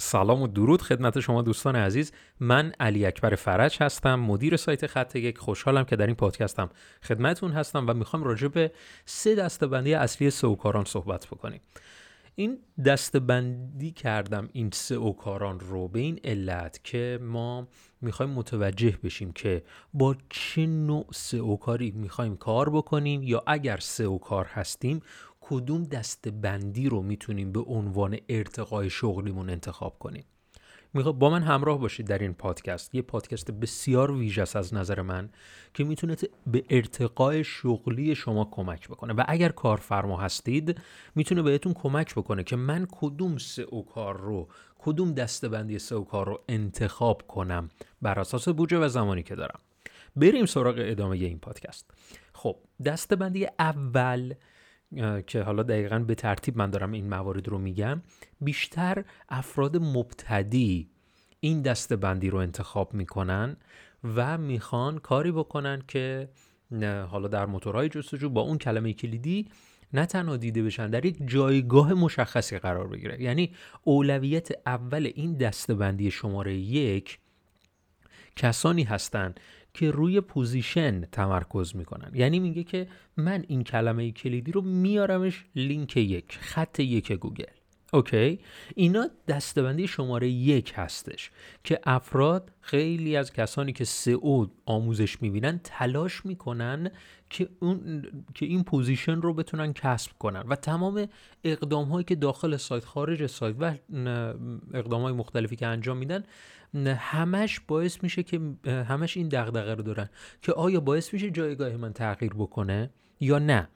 سلام و درود خدمت شما دوستان عزیز. من علی اکبر فرج هستم مدیر سایت خط یک. خوشحالم که در این پادکستم خدمتون هستم و می‌خوام راجع به سه دستبندی اصلی سوکاران صحبت بکنیم. این دستبندی کردم این سه اوکاران رو به این علت که ما می‌خوایم متوجه بشیم که با چه نوع سه اوکاری می‌خوایم کار بکنیم یا اگر سه اوکار هستیم کدوم دستبندی رو می‌تونیم به عنوان ارتقای شغلیمون انتخاب کنیم؟ با من همراه باشید در این پادکست. یه پادکست بسیار ویژه از نظر من که می‌تونه به ارتقای شغلی شما کمک بکنه. و اگر کارفرما هستید می‌تونه بهتون کمک بکنه که من کدوم سه او کار رو کدوم دستبندی سه او کار رو انتخاب کنم بر اساس بودجه و زمانی که دارم. بریم سراغ ادامه این پادکست. خب دستبندی اول که حالا دقیقا به ترتیب من دارم این موارد رو میگم بیشتر افراد مبتدی این دسته بندی رو انتخاب می‌کنن و می‌خوان کاری بکنن که حالا در موتورهای جستجو با اون کلمه کلیدی نه تنها دیده بشن در یک جایگاه مشخصی قرار بگیره. یعنی اولویت اول این دستبندی شماره یک کسانی هستند که روی position تمرکز می‌کنن. یعنی میگه که من این کلمه کلیدی رو میارمش rank یک خط یک گوگل. okay. اینا دسته بندی شماره یک هستش که افراد خیلی از کسانی که سئو آموزش می‌بینن تلاش می‌کنن که اون که این position رو بتونن کسب کنن. و تمام اقدام هایی که داخل سایت خارج سایت و اقدام های مختلفی که انجام میدن همش باعث میشه که همش این دغدغه رو دارن که آیا باعث میشه جایگاه من تغییر بکنه یا نه.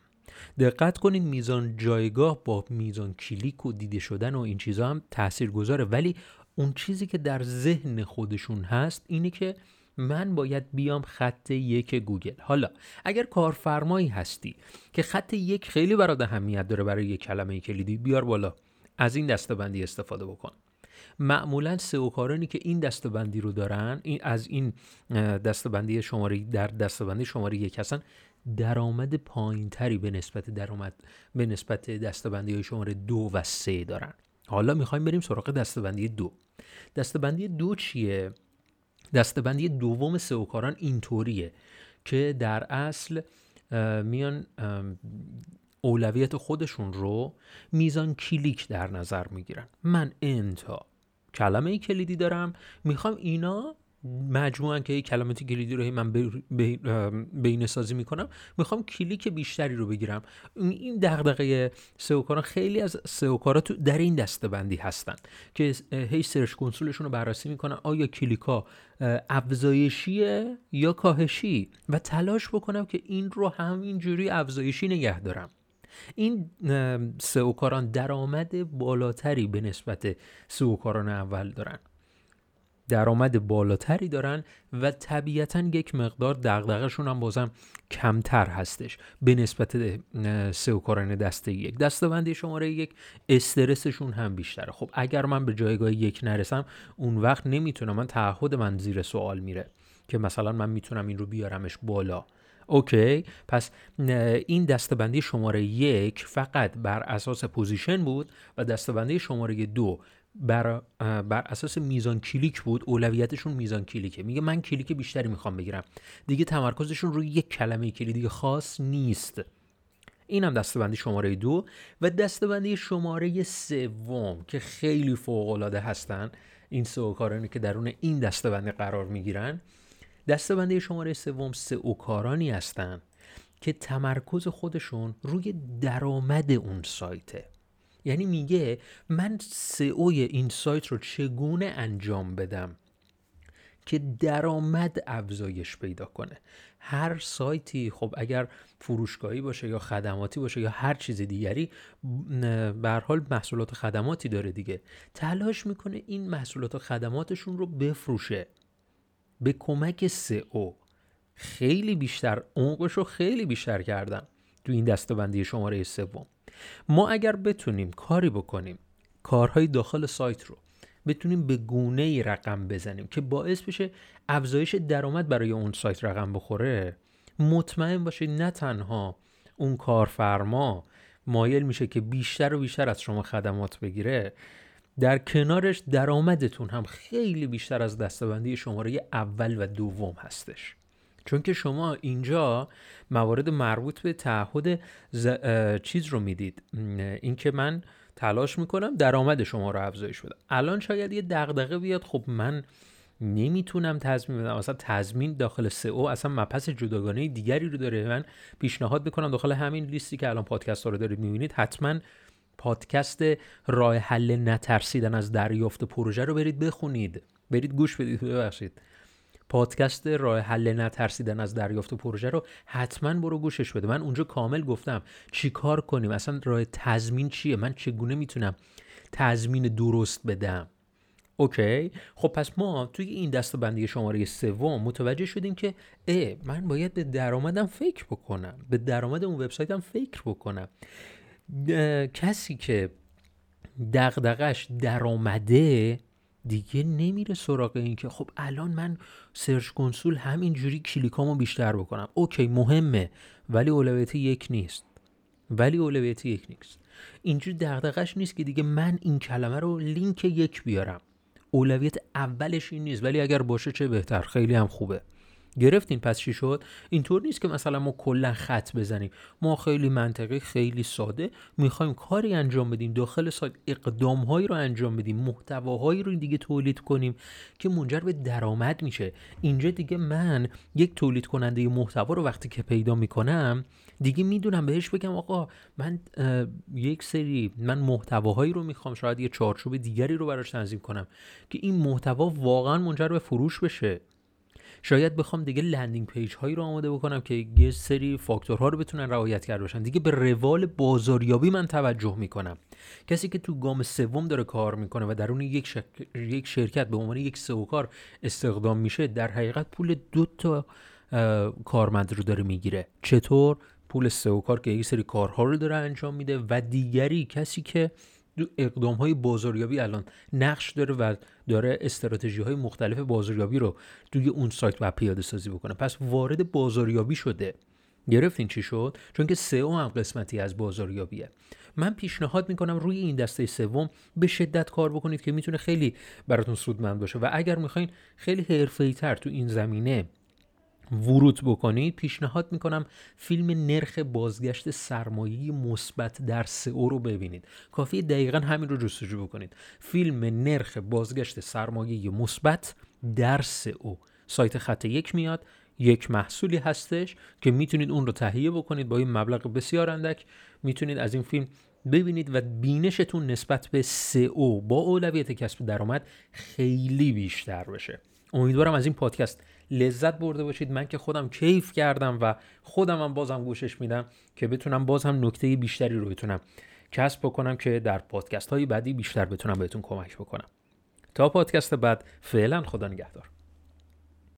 دقت کنید میزان جایگاه با میزان کلیک و دیده شدن و این چیزا هم تأثیر گذاره ولی اون چیزی که در ذهن خودشون هست اینه که من باید بیام خط یک گوگل. حالا اگر کارفرمایی هستی که خط یک خیلی برات اهمیت داره برای یک کلمه کلیدی بیار بالا. از این دستبندی استفاده بکن. معمولا سئوکارانی که این دستبندی رو دارن این از این دستبندی شماره در دستبندی شماره یک هستن درآمد پایینتری به نسبت درآمد به نسبت دستبندی های شماره دو و سه دارن. حالا می‌خوایم بریم سراغ دستبندی دو. دستبندی دو چیه؟ دستبندی دوم سئوکاران اینطوریه که در اصل میان اولویت خودشون رو میزان کلیک در نظر می‌گیرن. من n تا کلمه کلیدی دارم. می‌خوام اینا مجموعا که کلمات کلیدی رو من بهینه سازی می‌کنم می‌خوام کلیک بیشتری رو بگیرم. این دغدغه سئوکارا خیلی از سئوکارا تو در این دسته بندی هستن که هی Search Console شون رو بررسی می‌کنن. آیا کلیکا افزایشیه یا کاهشی؟ و تلاش بکنم که این رو همینجوری افزایشی نگه دارم. این سئوکاران درآمد بالاتری به نسبت سئوکاران اول دارن. درآمد بالاتری دارن و طبیعتا یک مقدار دغدغه‌شون هم بازم کمتر هستش به نسبت سئوکاران دسته یک. دستبندی شماره یک استرسشون هم بیشتره. خب اگر من به جایگاه یک نرسم اون وقت نمی‌تونم. من تعهد من زیر سوال میره که مثلا من می‌تونم این رو بیارمش بالا. okay پس این دسته بندی شماره یک فقط بر اساس position بود و دسته بندی شماره دو بر, بر اساس میزان کلیک بود اولویتشون میزان کلیکه. میگه من کلیک بیشتری می‌خوام بگیرم. دیگه تمرکزشون روی یک کلمه کلیدی خاص نیست. این هم دسته بندی شماره دو و دستبندی شماره سوم که خیلی فوق العاده هستن. این سوکارانی که درون این دستبندی قرار می‌گیرن. دستبندی شماره سوم سئوکارانی هستن که تمرکز خودشون روی درآمد اون سایته. یعنی میگه من سئوی این سایت رو چگونه انجام بدم که درآمد افزایش پیدا کنه؟ هر سایتی خب اگر فروشگاهی باشه یا خدماتی باشه یا هر چیز دیگری به حال محصولات خدماتی داره دیگه. تلاش می‌کنه این محصولات و خدماتشون رو بفروشه. به کمک سئو. خیلی بیشتر عمقش رو خیلی بیشتر کردن تو این دستبندی شماره سوم. ما اگر بتونیم کاری بکنیم کارهای داخل سایت رو بتونیم به گونه ای رقم بزنیم که باعث بشه افزایش درآمد برای اون سایت رقم بخوره مطمئن باشید نه تنها اون کارفرما مایل میشه که بیشتر و بیشتر از شما خدمات بگیره در کنارش درآمدتون هم خیلی بیشتر از دستبندی شماره اول و دوم هستش. چون که شما اینجا موارد مربوط به تعهد چیز رو می‌دید. اینکه من تلاش می‌کنم درآمد شما رو افزایش بدم. الان شاید یه دغدغه بیاد خب من نمی‌تونم تضمین بدم. اصلا تضمین داخل او اصلا مپس جداگانه دیگری رو داره. من پیشنهاد می‌کنم داخل همین لیستی که الان پادکست ها رو دارید می‌بینید حتما پادکست راه حل نترسیدن از دریافت پروژه رو برید بخونید. برید گوش بدید ببخشید. پادکست راه حل نترسیدن از دریافت پروژه رو حتما برو گوشش بده. من اونجا کامل گفتم چی کار کنیم؟ اصلا راه تضمین چیه؟ من چگونه می‌تونم تضمین درست بدم؟ okay. خب پس ما توی این دسته بندی شماره سوم متوجه شدیم که اه من باید به درآمدم فکر بکنم. به درآمد اون وبسایتم فکر بکنم. کسی که دغدغش درآمده دیگه نمیره سراغ این که خب الان من Search Console همینجوری کلیکامو بیشتر بکنم. okay مهمه ولی اولویت یک نیست. ولی اولویت یک نیست. اینجوری دغدغش نیست که دیگه من این کلمه رو لینک یک بیارم. اولویت اولش این نیست ولی اگر باشه چه بهتر؟ خیلی هم خوبه. گرفتین پس چی شد؟ اینطور نیست که مثلا ما کلا خط بزنیم. ما خیلی منطقی خیلی ساده می‌خوایم کاری انجام بدیم. داخل سایت اقدامهایی رو انجام بدیم محتواهایی رو دیگه تولید کنیم که منجر به درآمد میشه. اینجا دیگه من یک تولید کننده محتوا رو وقتی که پیدا می‌کنم دیگه می‌دونم بهش بگم آقا من یک سری من محتواهایی رو می‌خوام شاید یه چارچوب دیگری رو براش تنظیم کنم که این محتوا واقعا منجر به فروش بشه. شاید بخوام دیگه landing page هایی رو آماده بکنم که یه سری فاکتورها رو بتونن رعایت کرده باشن. دیگه به روال بازاریابی من توجه می‌کنم. کسی که تو گام سوم داره کار می‌کنه و درون یک, یک شرکت به عنوان یک سئو استخدام میشه در حقیقت پول دو تا کارمند رو داره می‌گیره. چطور؟ پول سئو کار که یک سری کارها رو داره انجام میده و دیگری کسی که اقدام های بازاریابی الان نقش داره و داره استراتژی های مختلف بازاریابی رو توی اون سایت و پیاده سازی بکنه. پس وارد بازاریابی شده. گرفتین چی شد؟ چون که سئو هم قسمتی از بازاریابیه. من پیشنهاد می‌کنم روی این دسته سوم به شدت کار بکنید که می‌تونه خیلی براتون سودمند باشه. و اگر می‌خواین خیلی حرفه‌ای تر تو این زمینه ورود بکنید پیشنهاد می‌کنم فیلم نرخ بازگشت سرمایه مثبت در سئو رو ببینید. کافی دقیقا همین رو جستجو بکنید. فیلم نرخ بازگشت سرمایه مثبت در سئو. سایت خط یک میاد. یک محصولی هستش که می‌تونید اون رو تهیه بکنید با این مبلغ بسیار اندک. می‌تونید از این فیلم ببینید و بینشتون نسبت به سئو با اولویت کسب درآمد خیلی بیشتر بشه. امیدوارم از این پادکست لذت برده باشید. من که خودم کیف کردم و خودم هم بازم گوشش میدم که بتونم باز هم نکته بیشتری رو بتونم کسب بکنم که در پادکست های بعدی بیشتر بتونم بهتون کمک بکنم. تا پادکست بعد فعلا خدا نگهدار.